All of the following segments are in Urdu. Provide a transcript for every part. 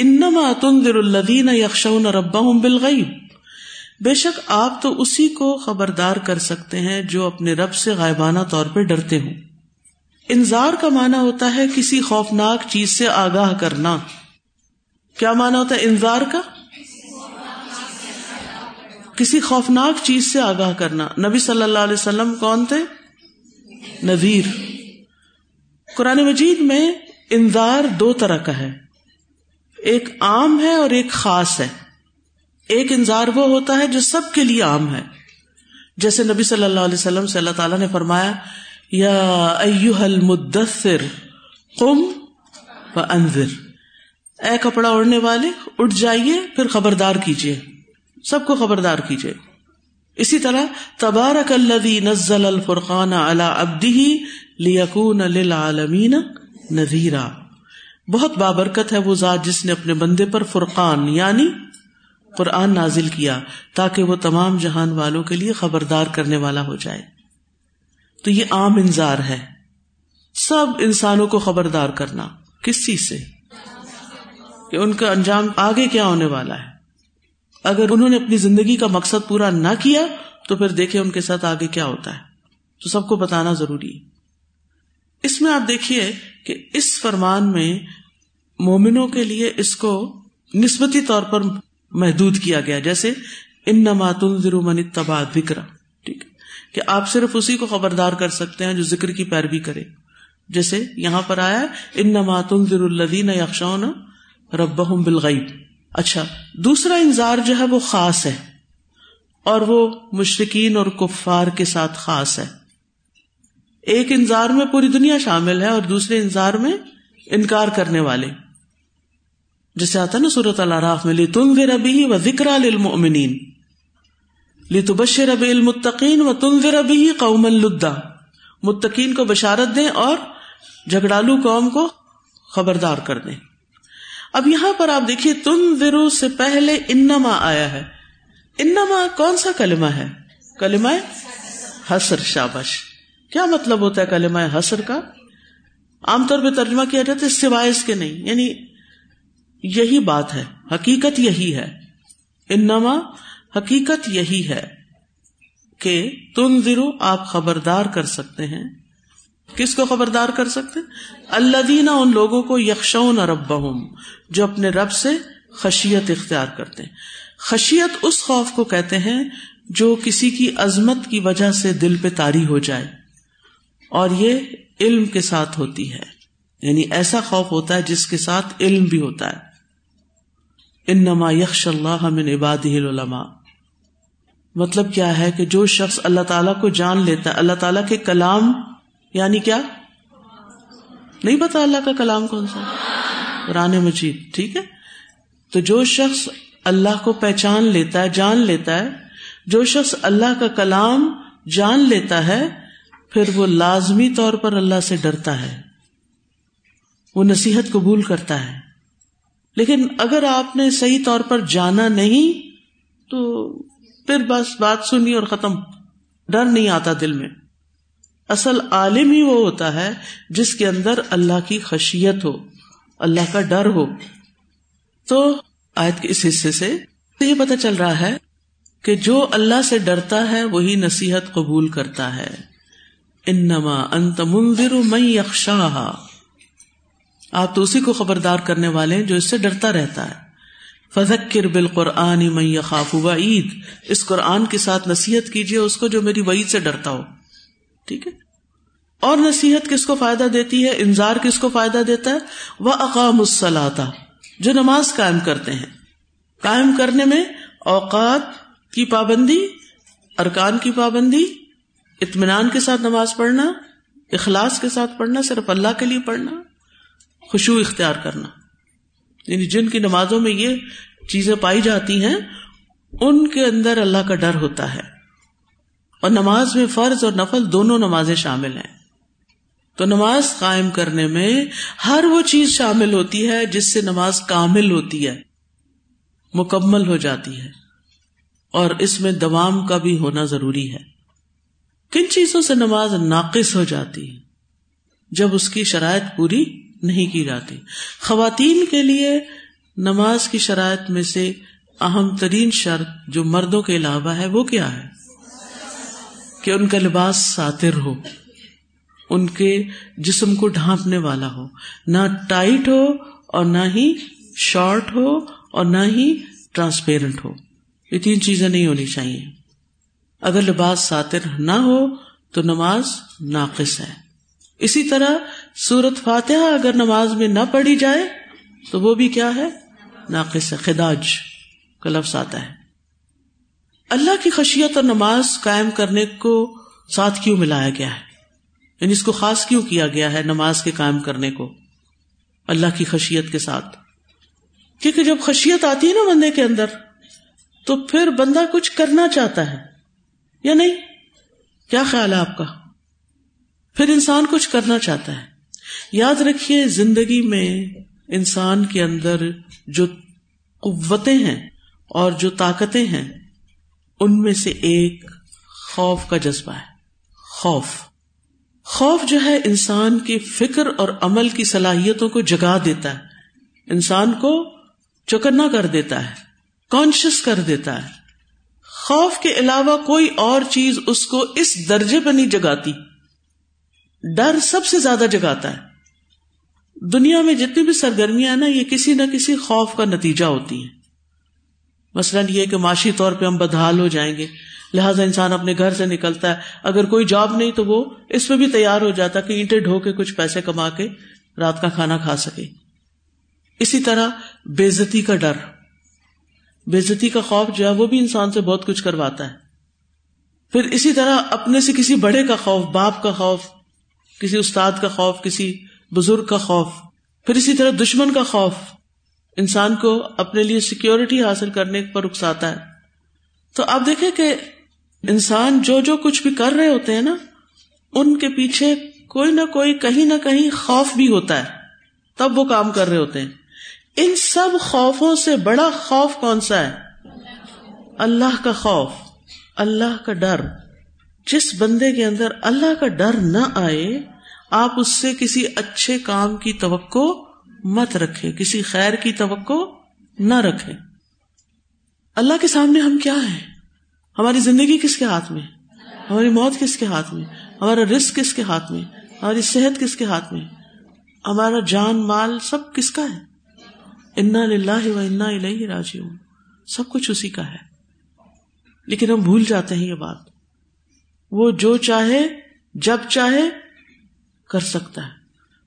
انما تنذر الذین یخشون ربهم بالغیب۔ بے شک آپ تو اسی کو خبردار کر سکتے ہیں جو اپنے رب سے غائبانہ طور پہ ڈرتے ہوں۔ انذار کا معنی ہوتا ہے کسی خوفناک چیز سے آگاہ کرنا۔ کیا مانا ہوتا ہے انذار کا؟ کسی خوفناک چیز سے آگاہ کرنا۔ نبی صلی اللہ علیہ وسلم کون تھے؟ نذیر۔ قرآن مجید میں انذار دو طرح کا ہے۔ ایک عام ہے اور ایک خاص ہے۔ ایک انذار وہ ہوتا ہے جو سب کے لیے عام ہے۔ جیسے نبی صلی اللہ علیہ وسلم سے اللہ تعالیٰ نے فرمایا، یا المدثر، قم و انذر اے کپڑا اڑنے والے، اٹھ جائیے، پھر خبردار کیجیے سب کو خبردار کیجیے اسی طرح، تبارک الذی نزل الفرقان علی عبدہ لیکون للعالمین نذیرا۔ بہت بابرکت ہے وہ ذات جس نے اپنے بندے پر فرقان یعنی قرآن نازل کیا تاکہ وہ تمام جہان والوں کے لیے خبردار کرنے والا ہو جائے۔ تو یہ عام انذار ہے۔ سب انسانوں کو خبردار کرنا۔ کس چیز سے؟ کہ ان کا انجام آگے کیا ہونے والا ہے۔ اگر انہوں نے اپنی زندگی کا مقصد پورا نہ کیا، تو پھر دیکھیں ان کے ساتھ آگے کیا ہوتا ہے۔ تو سب کو بتانا ضروری ہے۔ اس میں آپ دیکھیے کہ اس فرمان میں مومنوں کے لیے اس کو نسبتی طور پر محدود کیا گیا، جیسے ان نماتن ضرو من تباد ذکر ٹھیک ہے، کہ آپ صرف اسی کو خبردار کر سکتے ہیں جو ذکر کی پیروی کرے۔ جیسے یہاں پر آیا ان نماتن ضر الدین یکشون رب بالغیب۔ اچھا دوسرا انظار جو ہے وہ خاص ہے، اور وہ مشرقین اور کفار کے ساتھ خاص ہے۔ ایک انظار میں پوری دنیا شامل ہے اور دوسرے انظار میں انکار کرنے والے۔ جسے آتا نا سورت الراف میں لی تم ویر و ذکر المؤمنین لی تو المتقین و تم ویر قوم الدا متقین کو بشارت دیں اور جھگڑالو قوم کو خبردار کر دیں۔ اب یہاں پر آپ دیکھیے تم ورو سے پہلے انما آیا ہے۔ انما کون سا کلمہ ہے؟ کلمہ حسر شابش۔ کیا مطلب ہوتا ہے کلمہ حسر کا؟ عام طور پہ ترجمہ کیا جاتا ہے سوائے اس کے نہیں یعنی یہی بات ہے، حقیقت یہی ہے۔ انما حقیقت یہی ہے کہ تم ذرو آپ خبردار کر سکتے ہیں۔ کس کو خبردار کر سکتے؟ اللہ دینا ان لوگوں کو یکشون رب جو اپنے رب سے خشیت اختیار کرتے ہیں۔ خشیت اس خوف کو کہتے ہیں جو کسی کی عظمت کی وجہ سے دل پہ تاری ہو جائے۔ اور یہ علم کے ساتھ ہوتی ہے۔ یعنی ایسا خوف ہوتا ہے جس کے ساتھ علم بھی ہوتا ہے۔ ان نما یکش اللہ من عباد العلماء۔ مطلب کیا ہے کہ جو شخص اللہ تعالیٰ کو جان لیتا ہے، اللہ تعالیٰ کے کلام یعنی کیا؟ نہیں پتا اللہ کا کلام کون سا۔ قرآن مجید، ٹھیک ہے؟ تو جو شخص اللہ کو پہچان لیتا ہے، جان لیتا ہے، جو شخص اللہ کا کلام جان لیتا ہے پھر وہ لازمی طور پر اللہ سے ڈرتا ہے۔ وہ نصیحت قبول کرتا ہے۔ لیکن اگر آپ نے صحیح طور پر جانا نہیں، تو پھر بس بات سنی اور ختم۔ ڈر نہیں آتا دل میں۔ اصل عالم ہی وہ ہوتا ہے جس کے اندر اللہ کی خشیت ہو، اللہ کا ڈر ہو۔ تو آیت کے اس حصے سے یہ پتا چل رہا ہے کہ جو اللہ سے ڈرتا ہے، وہی نصیحت قبول کرتا ہے۔ انما انت منذر من یخشاہا۔ آپ تو اسی کو خبردار کرنے والے ہیں جو اس سے ڈرتا رہتا ہے۔ فضکر بال قرآن خاف عید اس قرآن کے ساتھ نصیحت کیجیے اس کو جو میری وعید سے ڈرتا ہو۔ ٹھیک ہے؟ اور نصیحت کس کو فائدہ دیتی ہے؟ انضار کس کو فائدہ دیتا ہے؟ وہ اقام السلاتا جو نماز قائم کرتے ہیں۔ قائم کرنے میں اوقات کی پابندی، ارکان کی پابندی اطمینان کے ساتھ نماز پڑھنا، اخلاص کے ساتھ پڑھنا، صرف اللہ کے لیے پڑھنا، خوشبو اختیار کرنا۔ یعنی جن کی نمازوں میں یہ چیزیں پائی جاتی ہیں، ان کے اندر اللہ کا ڈر ہوتا ہے۔ اور نماز میں فرض اور نفل دونوں نمازیں شامل ہیں۔ تو نماز قائم کرنے میں ہر وہ چیز شامل ہوتی ہے جس سے نماز کامل ہوتی ہے، مکمل ہو جاتی ہے۔ اور اس میں دوام کا بھی ہونا ضروری ہے۔ کن چیزوں سے نماز ناقص ہو جاتی ہے جب اس کی شرائط پوری نہیں کی جاتی؟ خواتین کے لیے نماز کی شرائط میں سے اہم ترین شرط جو مردوں کے علاوہ ہے وہ کیا ہے؟ کہ ان کا لباس ساتر ہو، ان کے جسم کو ڈھانپنے والا ہو، نہ ٹائٹ ہو اور نہ ہی شارٹ ہو اور نہ ہی ٹرانسپیرنٹ ہو۔ یہ تین چیزیں نہیں ہونی چاہیے۔ اگر لباس ساتر نہ ہو تو نماز ناقص ہے۔ اسی طرح سورت فاتحہ اگر نماز میں نہ پڑھی جائے تو وہ بھی کیا ہے؟ ناقص ہے، خداج کا لفظ آتا ہے۔ اللہ کی خشیت اور نماز قائم کرنے کو ساتھ کیوں ملایا گیا ہے؟ یعنی اس کو خاص کیوں کیا گیا ہے نماز کے قائم کرنے کو؟ اللہ کی خشیت کے ساتھ۔ کیونکہ جب خشیت آتی ہے نا بندے کے اندر، تو پھر بندہ کچھ کرنا چاہتا ہے۔ یا نہیں؟ کیا خیال ہے آپ کا؟ پھر انسان کچھ کرنا چاہتا ہے۔ یاد رکھیے زندگی میں انسان کے اندر جو قوتیں ہیں اور جو طاقتیں ہیں، ان میں سے ایک خوف کا جذبہ ہے۔ خوف۔ خوف جو ہے انسان کی فکر اور عمل کی صلاحیتوں کو جگا دیتا ہے۔ انسان کو چکنا کر دیتا ہے۔ کانشیس کر دیتا ہے۔ خوف کے علاوہ کوئی اور چیز اس کو اس درجے پہ نہیں جگاتی۔ ڈر سب سے زیادہ جگاتا ہے۔ دنیا میں جتنی بھی سرگرمیاں ہیں نا، یہ کسی نہ کسی خوف کا نتیجہ ہوتی ہیں۔ مثلاً یہ کہ معاشی طور پہ ہم بدحال ہو جائیں گے۔ لہٰذا انسان اپنے گھر سے نکلتا ہے۔ اگر کوئی جاب نہیں تو وہ اس پہ بھی تیار ہو جاتا کہ اینٹیں ڈھو کے کچھ پیسے کما کے رات کا کھانا کھا سکے۔ اسی طرح بےزتی کا ڈر۔ بےزتی کا خوف جو ہے وہ بھی انسان سے بہت کچھ کرواتا ہے۔ پھر اسی طرح اپنے سے کسی بڑے کا خوف، باپ کا خوف، کسی استاد کا خوف، کسی بزرگ کا خوف، پھر اسی طرح دشمن کا خوف انسان کو اپنے لیے سیکورٹی حاصل کرنے پر اکساتا ہے۔ تو آپ دیکھیں کہ انسان جو جو کچھ بھی کر رہے ہوتے ہیں نا، ان کے پیچھے کوئی نہ کوئی، کہیں نہ کہیں خوف بھی ہوتا ہے۔ تب وہ کام کر رہے ہوتے ہیں۔ ان سب خوفوں سے بڑا خوف کون سا ہے؟ اللہ کا خوف، اللہ کا ڈر۔ جس بندے کے اندر اللہ کا ڈر نہ آئے، آپ اس سے کسی اچھے کام کی توقع مت رکھے کسی خیر کی توقع نہ رکھے اللہ کے سامنے ہم کیا ہیں؟ ہماری زندگی کس کے ہاتھ میں؟ ہماری موت کس کے ہاتھ میں؟ ہمارا رسک کس کے ہاتھ میں؟ ہماری صحت کس کے ہاتھ میں؟ ہمارا جان مال سب کس کا ہے؟ انا و انا الہ راجی سب کچھ اسی کا ہے۔ لیکن ہم بھول جاتے ہیں یہ بات۔ وہ جو چاہے، جب چاہے، کر سکتا ہے۔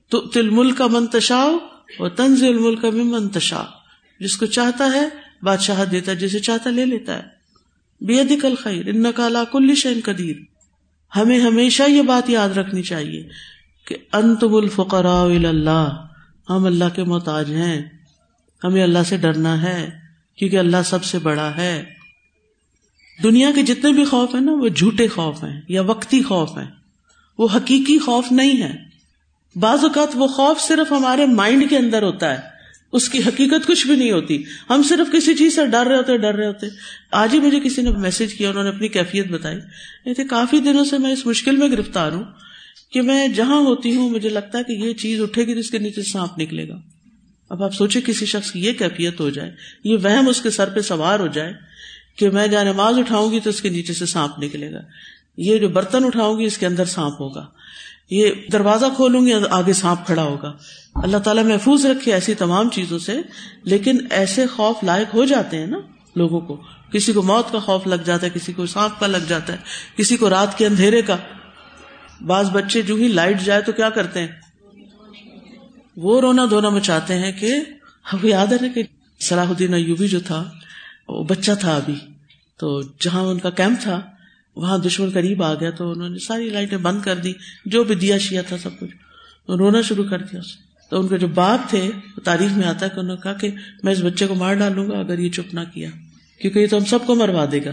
تو تل ملک کا منتشا وہ تنز الملک کا بھی منتشا جس کو چاہتا ہے، بادشاہ دیتا ہے، جسے چاہتا لے لیتا ہے۔ بے ادک الخیر ان کا لا کل شین قدیر ہمیں ہمیشہ یہ بات یاد رکھنی چاہیے کہ انت الفقراء اللہ ہم اللہ کے محتاج ہیں۔ ہمیں اللہ سے ڈرنا ہے، کیونکہ اللہ سب سے بڑا ہے۔ دنیا کے جتنے بھی خوف ہیں نا، وہ جھوٹے خوف ہیں یا وقتی خوف ہیں۔ وہ حقیقی خوف نہیں ہے بعض اوقات وہ خوف صرف ہمارے مائنڈ کے اندر ہوتا ہے۔ اس کی حقیقت کچھ بھی نہیں ہوتی۔ ہم صرف کسی چیز سے ڈر رہے ہوتے، ڈر رہے ہوتے۔ آج ہی مجھے کسی نے میسج کیا، انہوں نے اپنی کیفیت بتائی۔ نہیں کافی دنوں سے میں اس مشکل میں گرفتار ہوں کہ میں جہاں ہوتی ہوں، مجھے لگتا ہے کہ یہ چیز اٹھے گی جس کے نیچے سانپ نکلے گا۔ اب آپ سوچے کسی شخص کی یہ کیفیت ہو جائے، یہ وہم اس کے سر پہ سوار ہو جائے کہ میں جہاں نماز اٹھاؤں گی تو اس کے نیچے سے سانپ نکلے گا۔ یہ جو برتن اٹھاؤں گی اس کے اندر سانپ ہوگا۔ یہ دروازہ کھولوں گی آگے سانپ کھڑا ہوگا۔ اللہ تعالیٰ محفوظ رکھے ایسی تمام چیزوں سے، لیکن ایسے خوف لائق ہو جاتے ہیں نا لوگوں کو۔ کسی کو موت کا خوف لگ جاتا ہے، کسی کو سانپ کا لگ جاتا ہے، کسی کو رات کے اندھیرے کا۔ بعض بچے جو ہی لائٹ جائے تو کیا کرتے ہیں؟ وہ رونا دھونا مچاتے ہیں کہ ہمیں یاد ہے کہ صلاح الدین ایوبی جو تھا، وہ بچہ تھا ابھی۔ تو جہاں ان کا کیمپ تھا، وہاں دشمن قریب آ گیا تو انہوں نے ساری لائٹیں بند کر دی جو بھی دیا شیا تھا سب کچھ۔ رونا شروع کر دیا تو ان کے جو باپ تھے تاریخ میں آتا ہے کہ انہوں نے کہا کہ میں اس بچے کو مار ڈالوں گا اگر یہ چپ نہ کیا، کیونکہ یہ تو ہم سب کو مروا دے گا۔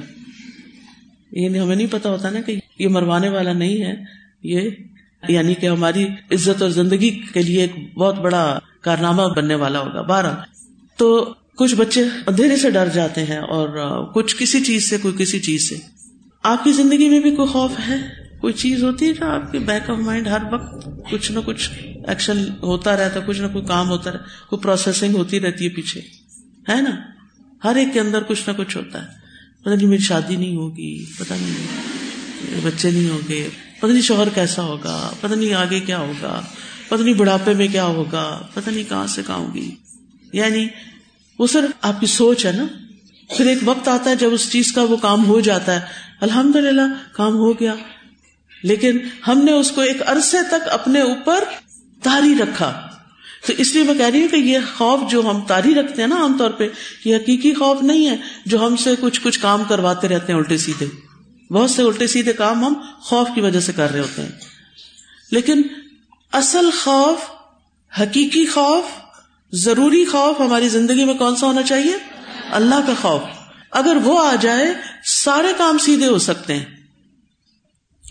یہ ہمیں نہیں پتا ہوتا نا کہ یہ مروانے والا نہیں ہے، یہ یعنی کہ ہماری عزت اور زندگی کے لیے ایک بہت بڑا کارنامہ بننے والا ہوگا، بارہ. تو کچھ بچے اندھیرے سے ڈر جاتے ہیں اور کچھ کسی چیز سے، کوئی کسی چیز سے. آپ کی زندگی میں بھی کوئی خوف ہے؟ کوئی چیز ہوتی ہے نا آپ کے بیک آف مائنڈ ہر وقت کچھ نہ کچھ ایکشن ہوتا رہتا، کچھ نہ کوئی کام ہوتا رہتا، کوئی پروسیسنگ ہوتی رہتی ہے پیچھے؟ ہے نا؟ ہر ایک کے اندر کچھ نہ کچھ ہوتا ہے۔ پتہ نہیں میری شادی نہیں ہوگی، پتہ نہیں بچے نہیں ہوں گے۔ پتہ نہیں شوہر کیسا ہوگا، پتہ نہیں آگے کیا ہوگا، پتہ نہیں بڑھاپے میں کیا ہوگا، پتہ نہیں کہاں سے کہاں ہوگی۔ یعنی وہ صرف آپ کی سوچ ہے نا۔ پھر ایک وقت آتا ہے جب اس چیز کا وہ کام ہو جاتا ہے۔ الحمد للہ کام ہو گیا۔ لیکن ہم نے اس کو ایک عرصے تک اپنے اوپر تاری رکھا۔ تو اس لیے میں کہہ رہی ہوں کہ یہ خوف جو ہم تاری رکھتے ہیں نا عام طور پہ، یہ حقیقی خوف نہیں ہے جو ہم سے کچھ کچھ کام کرواتے رہتے ہیں الٹے سیدھے۔ بہت سے الٹے سیدھے کام ہم خوف کی وجہ سے کر رہے ہوتے ہیں۔ لیکن اصل خوف، حقیقی خوف، ضروری خوف ہماری زندگی میں کون سا ہونا چاہیے؟ اللہ کا خوف۔ اگر وہ آ جائے، سارے کام سیدھے ہو سکتے ہیں۔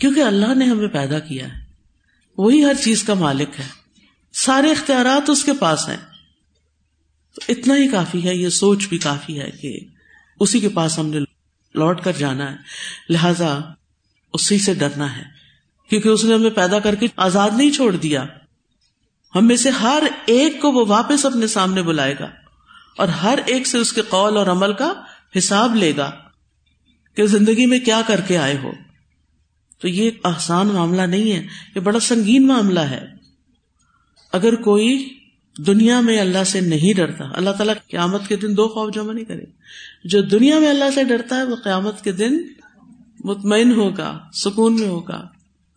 کیونکہ اللہ نے ہمیں پیدا کیا ہے۔ وہی ہر چیز کا مالک ہے۔ سارے اختیارات اس کے پاس ہیں۔ تو اتنا ہی کافی ہے، یہ سوچ بھی کافی ہے کہ اسی کے پاس ہم نے لوٹ کر جانا ہے۔ لہذا اسی سے ڈرنا ہے۔ کیونکہ اس نے ہمیں پیدا کر کے آزاد نہیں چھوڑ دیا۔ ہم میں سے ہر ایک کو وہ واپس اپنے سامنے بلائے گا اور ہر ایک سے اس کے قول اور عمل کا حساب لے گا کہ زندگی میں کیا کر کے آئے ہو۔ تو یہ آسان معاملہ نہیں ہے، یہ بڑا سنگین معاملہ ہے۔ اگر کوئی دنیا میں اللہ سے نہیں ڈرتا۔ اللہ تعالیٰ قیامت کے دن دو خوف جمع نہیں کرے۔ جو دنیا میں اللہ سے ڈرتا ہے، وہ قیامت کے دن مطمئن ہوگا، سکون میں ہوگا۔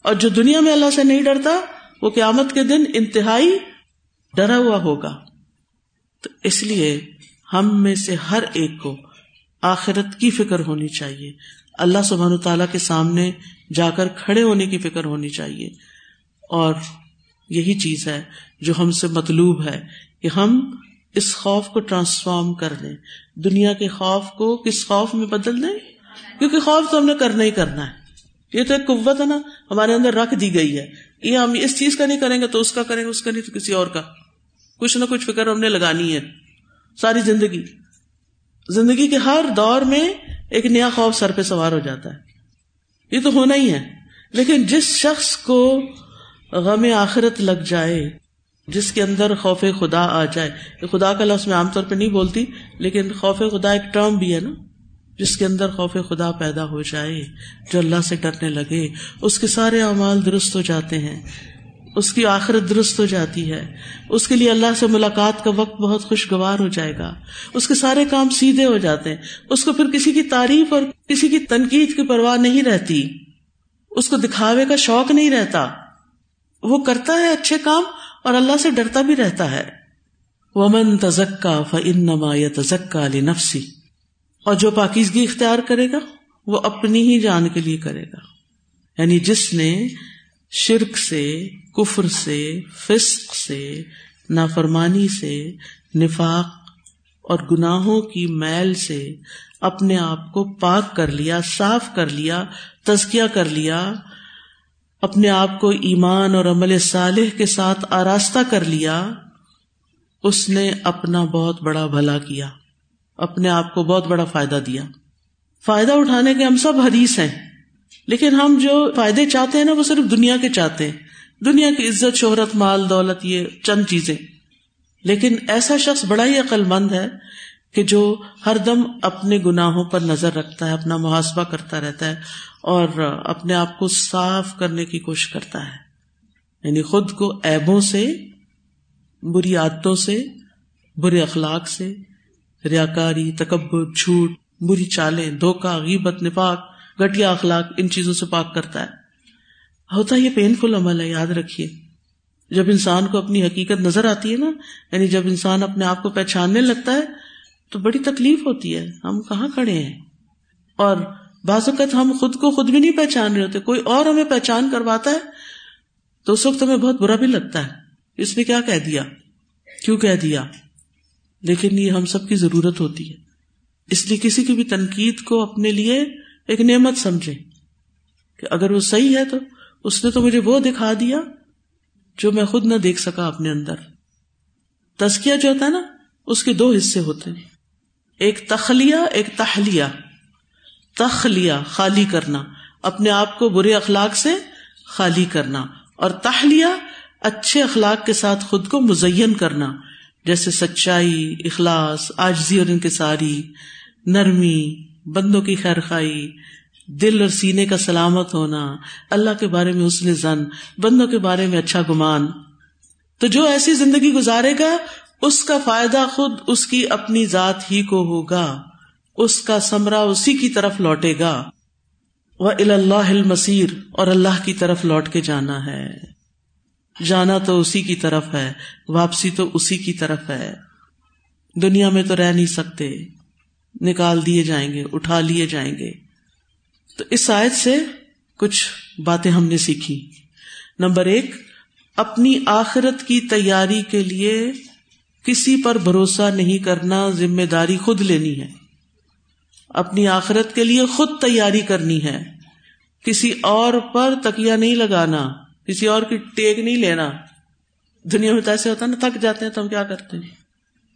اور جو دنیا میں اللہ سے نہیں ڈرتا، وہ قیامت کے دن انتہائی ڈرا ہوا ہوگا۔ تو اس لیے ہم میں سے ہر ایک کو آخرت کی فکر ہونی چاہیے۔ اللہ سبحان تعالیٰ کے سامنے جا کر کھڑے ہونے کی فکر ہونی چاہیے۔ اور یہی چیز ہے جو ہم سے مطلوب ہے کہ ہم اس خوف کو ٹرانسفارم کر دیں دنیا کے خوف کو کس خوف میں بدل دیں؟ کیونکہ خوف تو ہم نے کرنا ہی کرنا ہے۔ یہ تو ایک قوت ہے نا، ہمارے اندر رکھ دی گئی ہے۔ یہ ہم اس چیز کا نہیں کریں گے تو اس کا کریں گے، اس کا نہیں تو کسی اور کا۔ کچھ نہ کچھ فکر ہم نے لگانی ہے۔ ساری زندگی۔ زندگی کے ہر دور میں ایک نیا خوف سر پہ سوار ہو جاتا ہے۔ یہ تو ہونا ہی ہے۔ لیکن جس شخص کو غم آخرت لگ جائے، جس کے اندر خوف خدا آ جائے۔ خدا کا لفظ میں عام طور پہ نہیں بولتی، لیکن خوف خدا ایک ٹرم بھی ہے نا، جس کے اندر خوف خدا پیدا ہو جائے، جو اللہ سے ڈرنے لگے۔ اس کے سارے اعمال درست ہو جاتے ہیں، اس کی آخرت درست ہو جاتی ہے۔ اس کے لیے اللہ سے ملاقات کا وقت بہت خوشگوار ہو جائے گا۔ اس کے سارے کام سیدھے ہو جاتے ہیں۔ اس کو پھر کسی کی تعریف اور کسی کی تنقید کی پرواہ نہیں رہتی۔ اس کو دکھاوے کا شوق نہیں رہتا۔ وہ کرتا ہے اچھے کام اور اللہ سے ڈرتا بھی رہتا ہے۔ ومن تزکا فنما یا تزکا علی نفسی اور جو پاکیزگی اختیار کرے گا، وہ اپنی ہی جان کے لیے کرے گا۔ یعنی جس نے شرک سے، کفر سے، فسق سے، نافرمانی سے، نفاق اور گناہوں کی میل سے اپنے آپ کو پاک کر لیا، صاف کر لیا تزکیا کر لیا اپنے آپ کو ایمان اور عمل صالح کے ساتھ آراستہ کر لیا، اس نے اپنا بہت بڑا بھلا کیا، اپنے آپ کو بہت بڑا فائدہ دیا۔ فائدہ اٹھانے کے ہم سب حدیث ہیں، لیکن ہم جو فائدے چاہتے ہیں نا، وہ صرف دنیا کے چاہتے ہیں۔ دنیا کی عزت، شہرت، مال، دولت، یہ چند چیزیں۔ لیکن ایسا شخص بڑا ہی عقل مند ہے کہ جو ہر دم اپنے گناہوں پر نظر رکھتا ہے، اپنا محاسبہ کرتا رہتا ہے۔ اور اپنے آپ کو صاف کرنے کی کوشش کرتا ہے۔ یعنی خود کو ایبوں سے، بری عادتوں سے، برے اخلاق سے، ریاکاری، تکبر، جھوٹ، بری چالیں، دھوکہ، غیبت، نفاق گٹیا اخلاق، ان چیزوں سے پاک کرتا ہے۔ ہوتا یہ پین فل عمل ہے، یاد رکھیے۔ جب انسان کو اپنی حقیقت نظر آتی ہے نا یعنی جب انسان اپنے آپ کو پہچاننے لگتا ہے، تو بڑی تکلیف ہوتی ہے۔ ہم کہاں کھڑے ہیں؟ اور بعض اوقات ہم خود کو خود بھی نہیں پہچان رہے ہوتے، کوئی اور ہمیں پہچان کرواتا ہے، تو اس وقت ہمیں بہت برا بھی لگتا ہے۔ اس نے کیا کہہ دیا؟ کیوں کہہ دیا؟ لیکن یہ ہم سب کی ضرورت ہوتی ہے۔ اس لیے کسی کی بھی تنقید کو اپنے لیے ایک نعمت سمجھے کہ اگر وہ صحیح ہے تو اس نے تو مجھے وہ دکھا دیا جو میں خود نہ دیکھ سکا اپنے اندر۔ تزکیا جو ہوتا ہے نا، اس کے دو حصے ہوتے ہیں۔ ایک تخلیہ، ایک تہلیہ تخلیہ خالی کرنا۔ اپنے آپ کو برے اخلاق سے خالی کرنا۔ اور تہلیہ اچھے اخلاق کے ساتھ خود کو مزین کرنا۔ جیسے سچائی، اخلاص، آجزی اور انکساری، نرمی، بندوں کی خیر خائی دل اور سینے کا سلامت ہونا۔ اللہ کے بارے میں حسن زن، بندوں کے بارے میں اچھا گمان۔ تو جو ایسی زندگی گزارے گا، اس کا فائدہ خود اس کی اپنی ذات ہی کو ہوگا۔ اس کا سمرا اسی کی طرف لوٹے گا۔ وہ اللہ مسیر اور اللہ کی طرف لوٹ کے جانا ہے۔ جانا تو اسی کی طرف ہے، واپسی تو اسی کی طرف ہے۔ دنیا میں تو رہ نہیں سکتے۔ نکال دیے جائیں گے، اٹھا لیے جائیں گے۔ تو اس آیت سے کچھ باتیں ہم نے سیکھی۔ نمبر ایک، اپنی آخرت کی تیاری کے لیے کسی پر بھروسہ نہیں کرنا، ذمہ داری خود لینی ہے۔ اپنی آخرت کے لیے خود تیاری کرنی ہے۔ کسی اور پر تکیا نہیں لگانا، کسی اور کی ٹیک نہیں لینا۔ دنیا میں تو ایسے ہوتا نا، تھک جاتے ہیں تو ہم کیا کرتے ہیں؟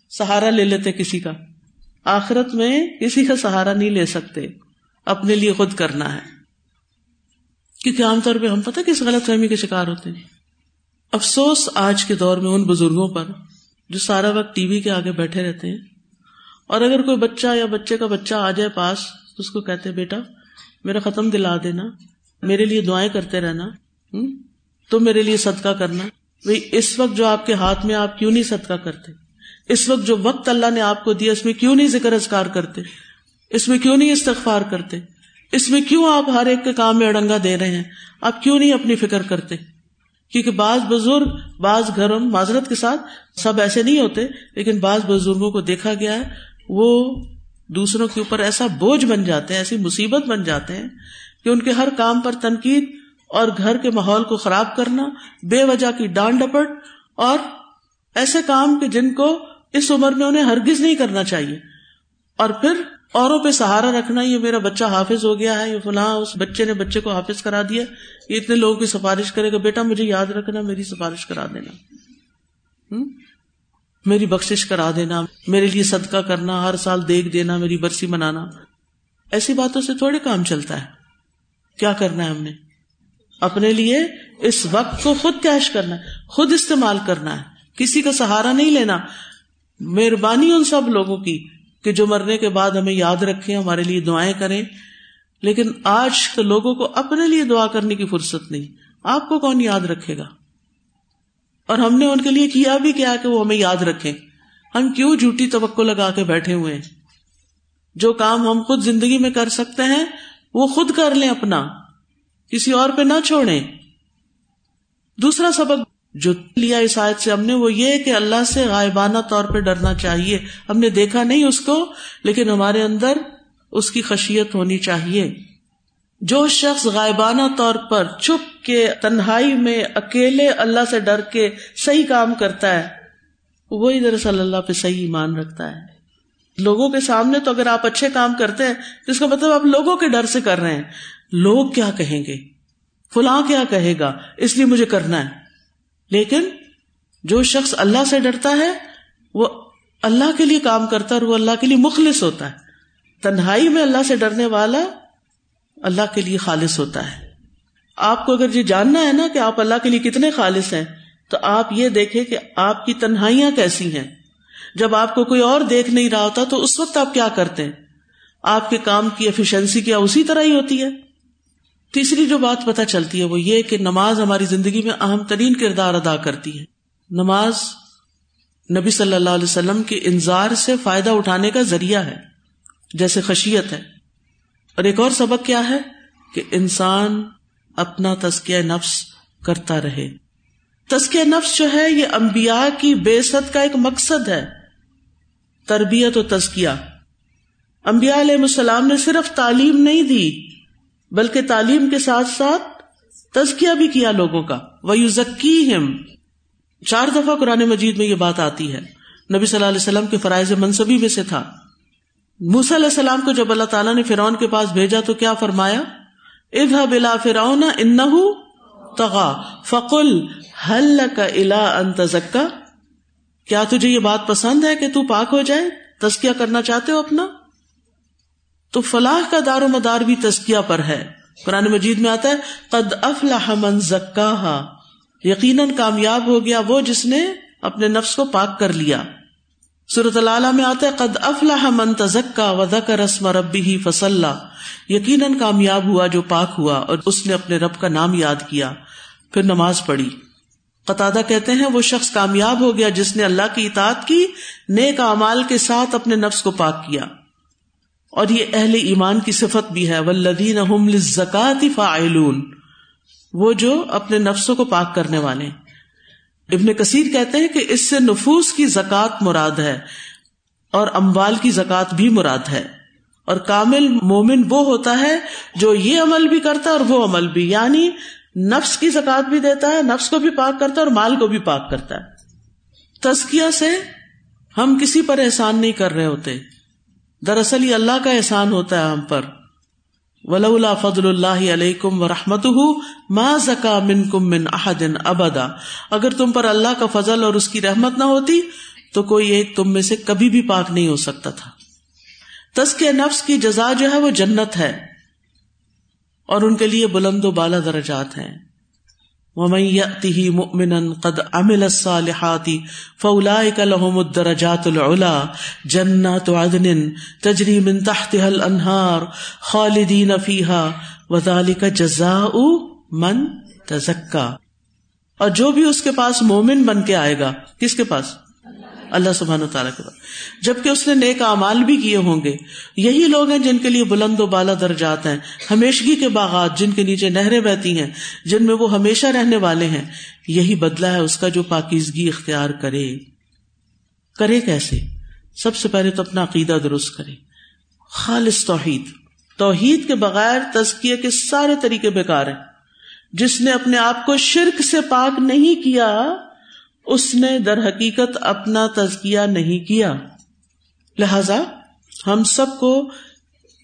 سہارا لے لیتے کسی کا۔ آخرت میں کسی کا سہارا نہیں لے سکتے۔ اپنے لیے خود کرنا ہے۔ کیونکہ عام طور پہ ہم پتہ کس غلط فہمی کے شکار ہوتے ہیں۔ افسوس آج کے دور میں ان بزرگوں پر جو سارا وقت ٹی وی کے آگے بیٹھے رہتے ہیں۔ اور اگر کوئی بچہ یا بچے کا بچہ آ جائے پاس، تو اس کو کہتے بیٹا، میرا ختم دلا دینا، میرے لیے دعائیں کرتے رہنا تو میرے لیے صدقہ کرنا۔ بھائی اس وقت جو آپ کے ہاتھ میں آپ کیوں نہیں صدقہ کرتے؟ اس وقت جو وقت اللہ نے آپ کو دیا، اس میں کیوں نہیں ذکر اذکار کرتے؟ اس میں کیوں نہیں استغفار کرتے؟ اس میں کیوں آپ ہر ایک کے کام میں اڑنگا دے رہے ہیں؟ آپ کیوں نہیں اپنی فکر کرتے؟ کیونکہ بعض بزرگ، بعض گھروں معذرت کے ساتھ سب ایسے نہیں ہوتے، لیکن بعض بزرگوں کو دیکھا گیا ہے وہ دوسروں کے اوپر ایسا بوجھ بن جاتے ہیں، ایسی مصیبت بن جاتے ہیں کہ ان کے ہر کام پر تنقید اور گھر کے ماحول کو خراب کرنا، بے وجہ کی ڈانڈ ڈپٹ اور ایسے کام کے جن کو اس عمر میں انہیں ہرگز نہیں کرنا چاہیے۔ اور پھر اوروں پہ سہارا رکھنا، یہ میرا بچہ حافظ ہو گیا ہے، یہ فلاں اس بچے نے بچے کو حافظ کرا دیا۔ یہ اتنے لوگوں کی سفارش کرے گا، بیٹا مجھے یاد رکھنا، میری سفارش کرا دینا۔ میری بخش کرا دینا، میرے لیے صدقہ کرنا، ہر سال دیکھ دینا، میری برسی منانا۔ ایسی باتوں سے تھوڑے کام چلتا ہے۔ کیا کرنا ہے ہم نے؟ اپنے لیے اس وقت کو خود کیش کرنا ہے، خود استعمال کرنا ہے۔ کسی کا سہارا نہیں لینا۔ مہربانی ان سب لوگوں کی کہ جو مرنے کے بعد ہمیں یاد رکھے ہمارے لیے دعائیں کریں۔ لیکن آج تو لوگوں کو اپنے لیے دعا کرنے کی فرصت نہیں۔ آپ کو کون یاد رکھے گا؟ اور ہم نے ان کے لیے کیا بھی کیا کہ وہ ہمیں یاد رکھے ہم کیوں جھوٹی توقع لگا کے بیٹھے ہوئے ہیں؟ جو کام ہم خود زندگی میں کر سکتے ہیں، وہ خود کر لیں اپنا۔ کسی اور پہ نہ چھوڑیں۔ دوسرا سبق جو لیا اس آیت سے ہم نے، وہ یہ کہ اللہ سے غائبانہ طور پہ ڈرنا چاہیے۔ ہم نے دیکھا نہیں اس کو، لیکن ہمارے اندر اس کی خشیت ہونی چاہیے۔ جو شخص غائبانہ طور پر چھپ کے تنہائی میں اکیلے اللہ سے ڈر کے صحیح کام کرتا ہے، وہی دراصل اللہ پہ صحیح ایمان رکھتا ہے۔ لوگوں کے سامنے تو اگر آپ اچھے کام کرتے ہیں جس کا مطلب آپ لوگوں کے ڈر سے کر رہے ہیں۔ لوگ کیا کہیں گے؟ فلاں کیا کہے گا؟ اس لیے مجھے کرنا ہے۔ لیکن جو شخص اللہ سے ڈرتا ہے، وہ اللہ کے لیے کام کرتا ہے اور وہ اللہ کے لیے مخلص ہوتا ہے۔ تنہائی میں اللہ سے ڈرنے والا اللہ کے لیے خالص ہوتا ہے۔ آپ کو اگر یہ جاننا ہے نا کہ آپ اللہ کے لیے کتنے خالص ہیں، تو آپ یہ دیکھیں کہ آپ کی تنہائیاں کیسی ہیں۔ جب آپ کو کوئی اور دیکھ نہیں رہا ہوتا، تو اس وقت آپ کیا کرتے ہیں؟ آپ کے کام کی ایفیشنسی کیا اسی طرح ہی ہوتی ہے؟ تیسری جو بات پتہ چلتی ہے وہ یہ کہ نماز ہماری زندگی میں اہم ترین کردار ادا کرتی ہے۔ نماز نبی صلی اللہ علیہ وسلم کے انظار سے فائدہ اٹھانے کا ذریعہ ہے، جیسے خشیت ہے۔ اور ایک اور سبق کیا ہے کہ انسان اپنا تسکیہ نفس کرتا رہے۔ تسکیہ نفس جو ہے یہ انبیاء کی بے ست کا ایک مقصد ہے۔ تربیت و تزکیہ۔ انبیاء علیہ السلام نے صرف تعلیم نہیں دی، بلکہ تعلیم کے ساتھ ساتھ تزکیہ بھی کیا لوگوں کا۔ وہ یو ذکی چار دفعہ قرآن مجید میں یہ بات آتی ہے۔ نبی صلی اللہ علیہ وسلم کے فرائض منصبی میں سے تھا۔ موسا علیہ السلام کو جب اللہ تعالیٰ نے فرعون کے پاس بھیجا تو کیا فرمایا؟ ادھا بلا فرعون ان تغا فقل حل کا الا ان کیا تجھے یہ بات پسند ہے کہ تو پاک ہو جائے، تزکیہ کرنا چاہتے ہو اپنا؟ تو فلاح کا دار و مدار بھی تزکیا پر ہے۔ قرآن مجید میں آتا ہے، قد افلاح من زکا یقیناً کامیاب ہو گیا وہ جس نے اپنے نفس کو پاک کر لیا۔ صورت اللہ میں آتا ہے، قد افلاح من تزکا و ذکر رسم ربی ہی فصلہ یقیناً کامیاب ہوا جو پاک ہوا اور اس نے اپنے رب کا نام یاد کیا۔ پھر نماز پڑھی۔ قطع کہتے ہیں، وہ شخص کامیاب ہو گیا جس نے اللہ کی اطاعت کی، نیک امال کے ساتھ اپنے نفس کو پاک کیا۔ اور یہ اہل ایمان کی صفت بھی ہے۔ ولدین زکات فعلون وہ جو اپنے نفسوں کو پاک کرنے والے۔ ابن کثیر کہتے ہیں کہ اس سے نفوس کی زکات مراد ہے اور اموال کی زکات بھی مراد ہے اور کامل مومن وہ ہوتا ہے جو یہ عمل بھی کرتا ہے اور وہ عمل بھی یعنی نفس کی زکات بھی دیتا ہے، نفس کو بھی پاک کرتا ہے اور مال کو بھی پاک کرتا ہے۔ تزکیا سے ہم کسی پر احسان نہیں کر رہے ہوتے۔ دراصل یہ اللہ کا احسان ہوتا ہے ہم پر۔ ولولا فضل اللہ علیکم و رحمت ما زکا من کم من احدن ابدا۔ اگر تم پر اللہ کا فضل اور اس کی رحمت نہ ہوتی، تو کوئی ایک تم میں سے کبھی بھی پاک نہیں ہو سکتا تھا۔ تس کے نفس کی جزا جو ہے وہ جنت ہے اور ان کے لیے بلند و بالا درجات ہیں۔ ومن يأته مؤمنا قد عمل الصالحات فأولئك لهم الدرجات العلا جنات عدن تجري من تحتها الأنهار خالدين فيها وذلك جزاء من تزكى اور جو بھی اس کے پاس مومن بن کے آئے گا، کس کے پاس؟ اللہ سبحان و تعالیٰ کے بعد۔ جبکہ اس نے نیک امال بھی کیے ہوں گے۔ یہی لوگ ہیں جن کے لیے بلند و بالا درجات ہیں، ہمیشگی کے باغات جن کے نیچے نہریں بہتی ہیں، جن میں وہ ہمیشہ رہنے والے ہیں۔ یہی بدلا ہے اس کا جو پاکیزگی اختیار کرے۔ کرے کیسے؟ سب سے پہلے تو اپنا عقیدہ درست کرے۔ خالص توحید۔ توحید کے بغیر تزکیے کے سارے طریقے بیکار ہیں۔ جس نے اپنے آپ کو شرک سے پاک نہیں کیا اس نے در حقیقت اپنا تزکیہ نہیں کیا۔ لہذا ہم سب کو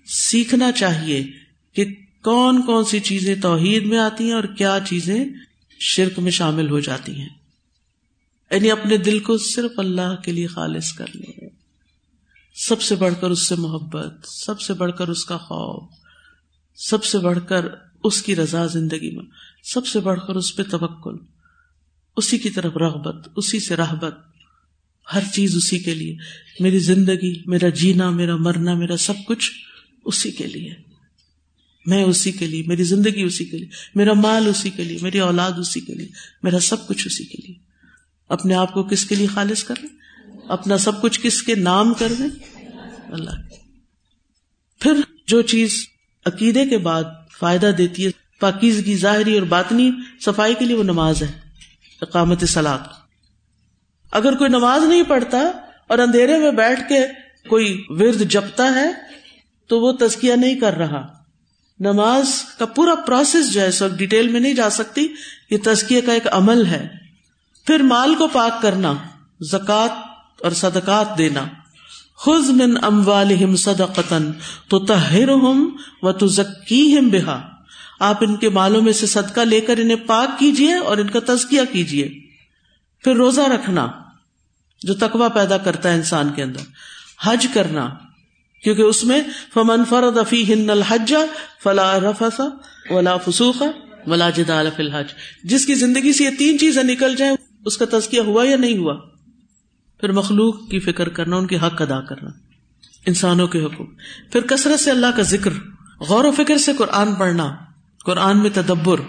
سیکھنا چاہیے کہ کون کون سی چیزیں توحید میں آتی ہیں اور کیا چیزیں شرک میں شامل ہو جاتی ہیں۔ یعنی اپنے دل کو صرف اللہ کے لیے خالص کر لیں۔ سب سے بڑھ کر اس سے محبت، سب سے بڑھ کر اس کا خوف، سب سے بڑھ کر اس کی رضا زندگی میں، سب سے بڑھ کر اس پہ توکل۔ اسی کی طرف رغبت، اسی سے رحبت، ہر چیز اسی کے لیے۔ میری زندگی، میرا جینا، میرا مرنا، میرا سب کچھ اسی کے لیے۔ میں اسی کے لیے، میری زندگی اسی کے لیے، میرا مال اسی کے لیے، میری اولاد اسی کے لیے، میرا سب کچھ اسی کے لیے۔ اپنے آپ کو کس کے لیے خالص کر لیں؟ اپنا سب کچھ کس کے نام کر دیں؟ اللہ۔ پھر جو چیز عقیدے کے بعد فائدہ دیتی ہے، پاکیزگی ظاہری اور باطنی، صفائی کے لیے وہ نماز ہے۔ اقامت سلاد اگر کوئی نماز نہیں پڑھتا اور اندھیرے میں بیٹھ کے کوئی ورد جپتا ہے، تو وہ تزکیہ نہیں کر رہا۔ نماز کا پورا پروسیس جو ہے سب ڈیٹیل میں نہیں جا سکتی، یہ تزکیہ کا ایک عمل ہے۔ پھر مال کو پاک کرنا زکات اور صدقات دینا۔ خز من اموالہم صدقتن تو تہر ہم و بہا آپ ان کے مالوں میں سے صدقہ لے کر انہیں پاک کیجیے اور ان کا تزکیہ کیجیے پھر روزہ رکھنا جو تقوا پیدا کرتا ہے انسان کے اندر۔ حج کرنا، کیونکہ اس میں فمن فرد افی ہند الحج فلا رفسا ولا فسوخا ولا جدال فی الحج۔ جس کی زندگی سے یہ تین چیزیں نکل جائیں، اس کا تزکیہ ہوا یا نہیں ہوا؟ پھر مخلوق کی فکر کرنا، ان کے حق ادا کرنا۔ انسانوں کے حقوق۔ پھر کثرت سے اللہ کا ذکر، غور و فکر سے قرآن پڑھنا۔ قرآن میں تدبر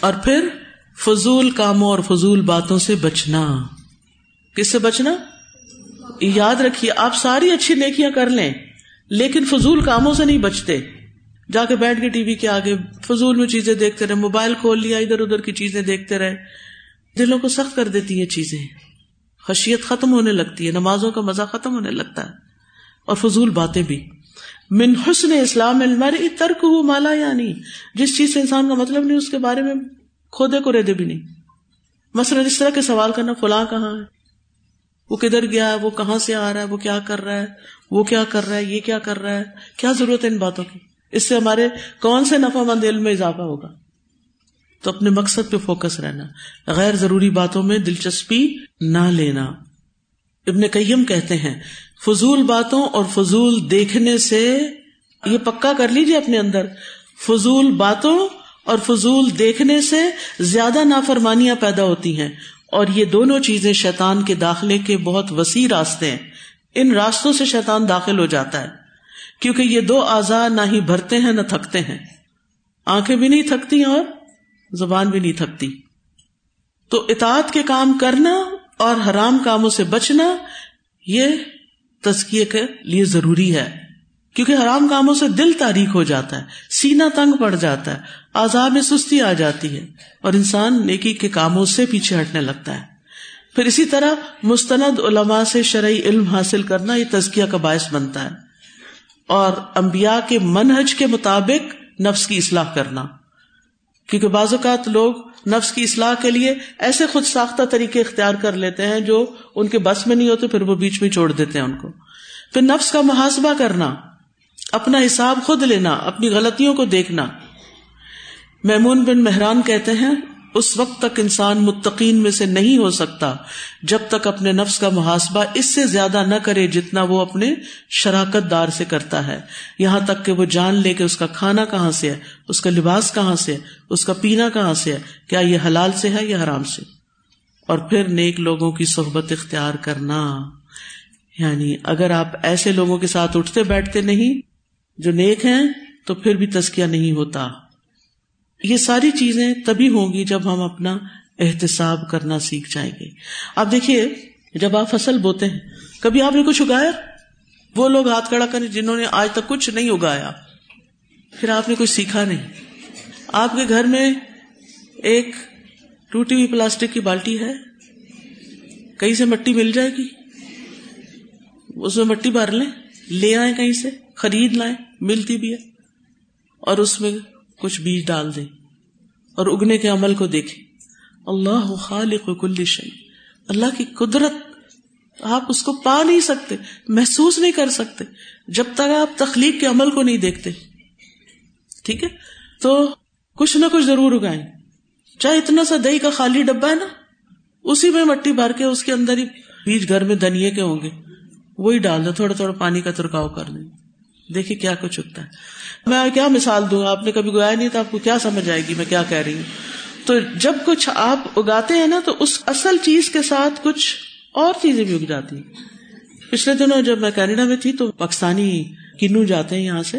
اور پھر فضول کاموں اور فضول باتوں سے بچنا کس سے بچنا؟ یاد رکھیے، آپ ساری اچھی نیکیاں کر لیں، لیکن فضول کاموں سے نہیں بچتے۔ جا کے بیٹھ کے ٹی وی کے آگے، فضول میں چیزیں دیکھتے رہے، موبائل کھول لیا، ادھر ادھر کی چیزیں دیکھتے رہے۔ دلوں کو سخت کر دیتی ہیں چیزیں۔ خشیت ختم ہونے لگتی ہے، نمازوں کا مزہ ختم ہونے لگتا ہے، اور فضول باتیں بھی۔ من حسن اسلام المرء ترک ہو مالا یعنی۔ جس چیز سے انسان کا مطلب نہیں، اس کے بارے میں کھودے کو ریدے بھی نہیں۔ مثلا اس طرح کے سوال کرنا، فلاں کہاں ہے؟ وہ کدھر گیا ہے وہ کہاں سے آ رہا ہے؟ وہ کیا کر رہا ہے؟ وہ کیا کر رہا ہے؟ یہ کیا کر رہا ہے؟ کیا ضرورت ہے ان باتوں کی؟ اس سے ہمارے کون سے نفع مند علم میں اضافہ ہوگا؟ تو اپنے مقصد پہ فوکس رہنا۔ غیر ضروری باتوں میں دلچسپی نہ لینا۔ ابن قیم کہتے ہیں فضول باتوں اور فضول دیکھنے سے یہ پکا کر لیجیے اپنے اندر۔ فضول باتوں اور فضول دیکھنے سے زیادہ نافرمانیاں پیدا ہوتی ہیں اور یہ دونوں چیزیں شیطان کے داخلے کے بہت وسیع راستے ہیں۔ ان راستوں سے شیطان داخل ہو جاتا ہے، کیونکہ یہ دو آزاد نہ ہی بھرتے ہیں نہ تھکتے ہیں۔ آنکھیں بھی نہیں تھکتی اور زبان بھی نہیں تھکتی۔ تو اطاعت کے کام کرنا اور حرام کاموں سے بچنا، یہ تزکیے کے لیے ضروری ہے۔ کیونکہ حرام کاموں سے دل تاریخ ہو جاتا ہے سینا تنگ پڑ جاتا ہے آزاد میں سستی آ جاتی ہے اور انسان نیکی کے کاموں سے پیچھے ہٹنے لگتا ہے۔ پھر اسی طرح مستند علماء سے شرعی علم حاصل کرنا یہ تزکیہ کا باعث بنتا ہے۔ اور امبیا کے منہج کے مطابق نفس کی اصلاح کرنا۔ کیونکہ بعض اوقات لوگ نفس کی اصلاح کے لیے ایسے خود ساختہ طریقے اختیار کر لیتے ہیں جو ان کے بس میں نہیں ہوتے، پھر وہ بیچ میں چھوڑ دیتے ہیں ان کو۔ پھر نفس کا محاسبہ کرنا، اپنا حساب خود لینا، اپنی غلطیوں کو دیکھنا۔ میمون بن مہران کہتے ہیں اس وقت تک انسان متقین میں سے نہیں ہو سکتا جب تک اپنے نفس کا محاسبہ اس سے زیادہ نہ کرے جتنا وہ اپنے شراکت دار سے کرتا ہے۔ یہاں تک کہ وہ جان لے کہ اس کا کھانا کہاں سے ہے، اس کا لباس کہاں سے ہے، اس کا پینا کہاں سے ہے، کیا یہ حلال سے ہے یا حرام سے۔ اور پھر نیک لوگوں کی صحبت اختیار کرنا۔ یعنی اگر آپ ایسے لوگوں کے ساتھ اٹھتے بیٹھتے نہیں جو نیک ہیں تو پھر بھی تسکیہ نہیں ہوتا۔ یہ ساری چیزیں تبھی ہوں گی جب ہم اپنا احتساب کرنا سیکھ جائیں گے۔ آپ دیکھیے، جب آپ فصل بوتے ہیں، کبھی آپ نے کچھ اگایا؟ وہ لوگ ہاتھ کڑا کریں جنہوں نے آج تک کچھ نہیں اگایا، پھر آپ نے کچھ سیکھا نہیں۔ آپ کے گھر میں ایک ٹوٹی ہوئی پلاسٹک کی بالٹی ہے، کہیں سے مٹی مل جائے گی؟ اس میں مٹی بھر لیں، لے آئے کہیں سے، خرید لائیں، ملتی بھی ہے اور اس میں کچھ بیج ڈال دیں اور اگنے کے عمل کو دیکھیں۔ اللہ خالق کل شی اللہ کی قدرت آپ اس کو پا نہیں سکتے، محسوس نہیں کر سکتے۔ جب تک آپ تخلیق کے عمل کو نہیں دیکھتے۔ ٹھیک ہے؟ تو کچھ نہ کچھ ضرور اگائیں۔ چاہے اتنا سا دہی کا خالی ڈبا ہے نا، اسی میں مٹی بھر کے اس کے اندر ہی بیج گھر میں دنیا کے ہوں گے۔ وہی ڈال دو تھوڑا تھوڑا پانی کا ترکاؤ کر دیں۔ دیکھیے کیا کچھ اگتا ہے۔ میں کیا مثال دوں؟ آپ نے کبھی گایا نہیں تو آپ کو کیا سمجھ آئے گی میں کیا کہہ رہی ہوں؟ تو جب کچھ آپ اگاتے ہیں نا، تو اس اصل چیز کے ساتھ کچھ اور چیزیں بھی اگ جاتی ہیں۔ پچھلے دنوں جب میں کینیڈا میں تھی، تو پاکستانی کنو جاتے ہیں یہاں سے۔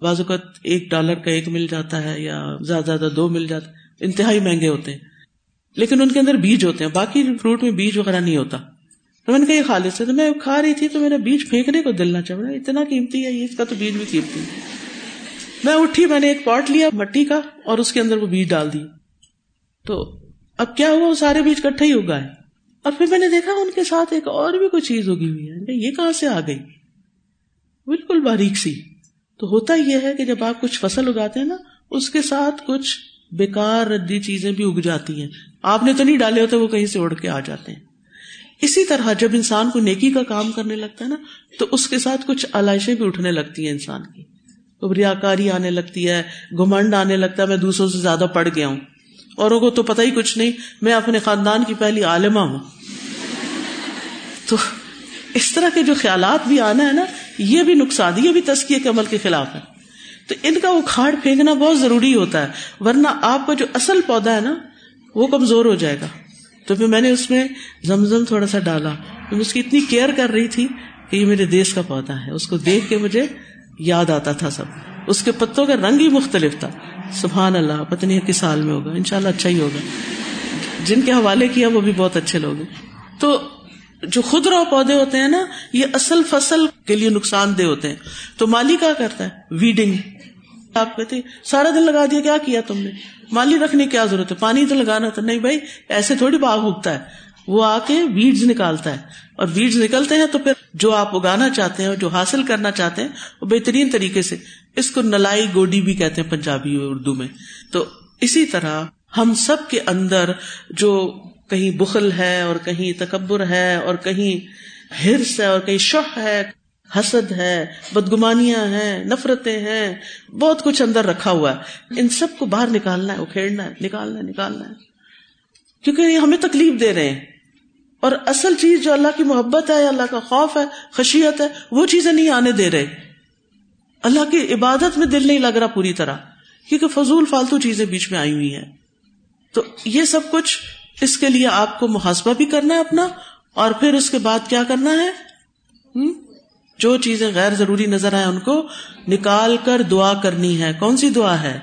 بعض اوقات ایک ڈالر کا ایک مل جاتا ہے یا زیادہ زیادہ دو مل جاتا ہے۔ انتہائی مہنگے ہوتے ہیں۔ لیکن ان کے اندر بیج ہوتے ہیں۔ باقی فروٹ میں بیج وغیرہ نہیں ہوتا۔ تو میں نے کہا، یہ خالص ہے. تو میں کھا رہی تھی تو میرا بیج پھینکنے کو دل نہ چاہ رہا اتنا قیمتی ہے اس کا تو بیج بھی قیمتی ہے۔ میں اٹھی، میں نے ایک پاٹ لیا مٹی کا اور اس کے اندر وہ بیج ڈال دی تو اب کیا ہوا؟ وہ سارے بیج کٹھے ہی اگائے اور پھر میں نے دیکھا ان کے ساتھ ایک اور بھی کوئی چیز اگی ہوئی ہے۔ یہ کہاں سے آ گئی؟ بالکل باریک سی۔ تو ہوتا یہ ہے کہ جب آپ کچھ فصل اگاتے ہیں نا، اس کے ساتھ کچھ بیکار ردی چیزیں بھی اگ جاتی ہیں۔ آپ نے تو نہیں ڈالے ہوتے، وہ کہیں سے اڑ کے آ جاتے ہیں۔ اسی طرح جب انسان کو نیکی کا کام کرنے لگتا ہے نا، تو اس کے ساتھ کچھ علائشیں بھی اٹھنے لگتی ہیں انسان کی۔ ریا کاری آنے لگتی ہے گمنڈ آنے لگتا ہے، میں دوسروں سے زیادہ پڑھ گیا ہوں۔ اوروں کو تو پتہ ہی کچھ نہیں، میں اپنے خاندان کی پہلی عالمہ ہوں۔ تو اس طرح کے جو خیالات بھی آنا ہے نا، یہ بھی نقصان، یہ بھی تسکیے کے عمل کے خلاف ہے۔ تو ان کا اکھاڑ پھینکنا بہت ضروری ہوتا ہے، ورنہ آپ کا جو اصل پودا ہے نا، وہ کمزور ہو جائے گا۔ تو پھر میں نے اس میں زمزم تھوڑا سا ڈالا۔ میں اس کی اتنی کیئر کر رہی تھی کہ یہ میرے دیش کا پودا ہے۔ اس کو دیکھ کے مجھے یاد آتا تھا سب۔ اس کے پتوں کا رنگ ہی مختلف تھا۔ سبحان اللہ پتنی کس سال میں ہوگا۔ ان شاء اللہ اچھا ہی ہوگا۔ جن کے حوالے کیا وہ بھی بہت اچھے لوگ ہیں۔ تو جو خود رو پودے ہوتے ہیں نا، یہ اصل فصل کے لیے نقصان دہ ہوتے ہیں۔ تو مالی کیا کرتا ہے؟ ویڈنگ۔ آپ کہتے سارا دن لگا دیا، کیا کیا تم نے؟ مالی رکھنے کی کیا ضرورت ہے؟ پانی تو لگانا تھا۔ نہیں بھائی، ایسے تھوڑی باغ اگتا ہے۔ وہ آ کے بیڈز نکالتا ہے۔ اور بیڈز نکلتے ہیں تو پھر جو آپ اگانا چاہتے ہیں اور جو حاصل کرنا چاہتے ہیں، وہ بہترین طریقے سے، اس کو نلائی گوڈی بھی کہتے ہیں پنجابی اردو میں۔ تو اسی طرح ہم سب کے اندر جو کہیں بخل ہے اور کہیں تکبر ہے اور کہیں ہرس ہے اور کہیں شہ ہے حسد ہے، بدگمانیاں ہیں، نفرتیں ہیں، بہت کچھ اندر رکھا ہوا ہے۔ ان سب کو باہر نکالنا ہے، اکھیڑنا ہے، نکالنا ہے نکالنا ہے۔ کیونکہ یہ ہمیں تکلیف دے رہے ہیں۔ اور اصل چیز جو اللہ کی محبت ہے، اللہ کا خوف ہے، خشیت ہے، وہ چیزیں نہیں آنے دے رہے۔ اللہ کی عبادت میں دل نہیں لگ رہا پوری طرح، کیونکہ فضول فالتو چیزیں بیچ میں آئی ہوئی ہیں۔ تو یہ سب کچھ اس کے لیے آپ کو محاسبہ بھی کرنا ہے اپنا، اور پھر اس کے بعد کیا کرنا ہے؟ جو چیزیں غیر ضروری نظر آئے ان کو نکال کر دعا کرنی ہے۔ کون سی دعا ہے؟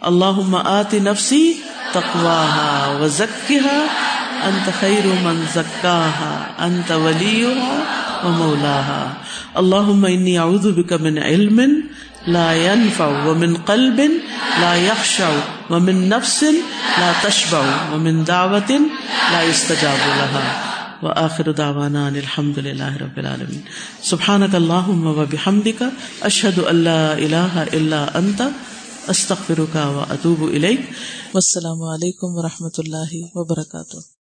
اللہ آتی نفسی تقواہ و ذکیہ انت خیر من زکاہا، انت ولیہا و مولاہا۔ اللہم انی اعوذ بک من علم لا ينفع ومن قلب لا يخشع ومن نفس لا تشبع ومن دعوة لا يستجاب لها وآخر دعوانا ان الحمد للہ رب العالمين سبحانك اللهم وبحمدك اشهد ان لا الہ الا انت، استغفرک و اتوب الیک. والسلام علیکم ورحمۃ اللہ وبرکاتہ.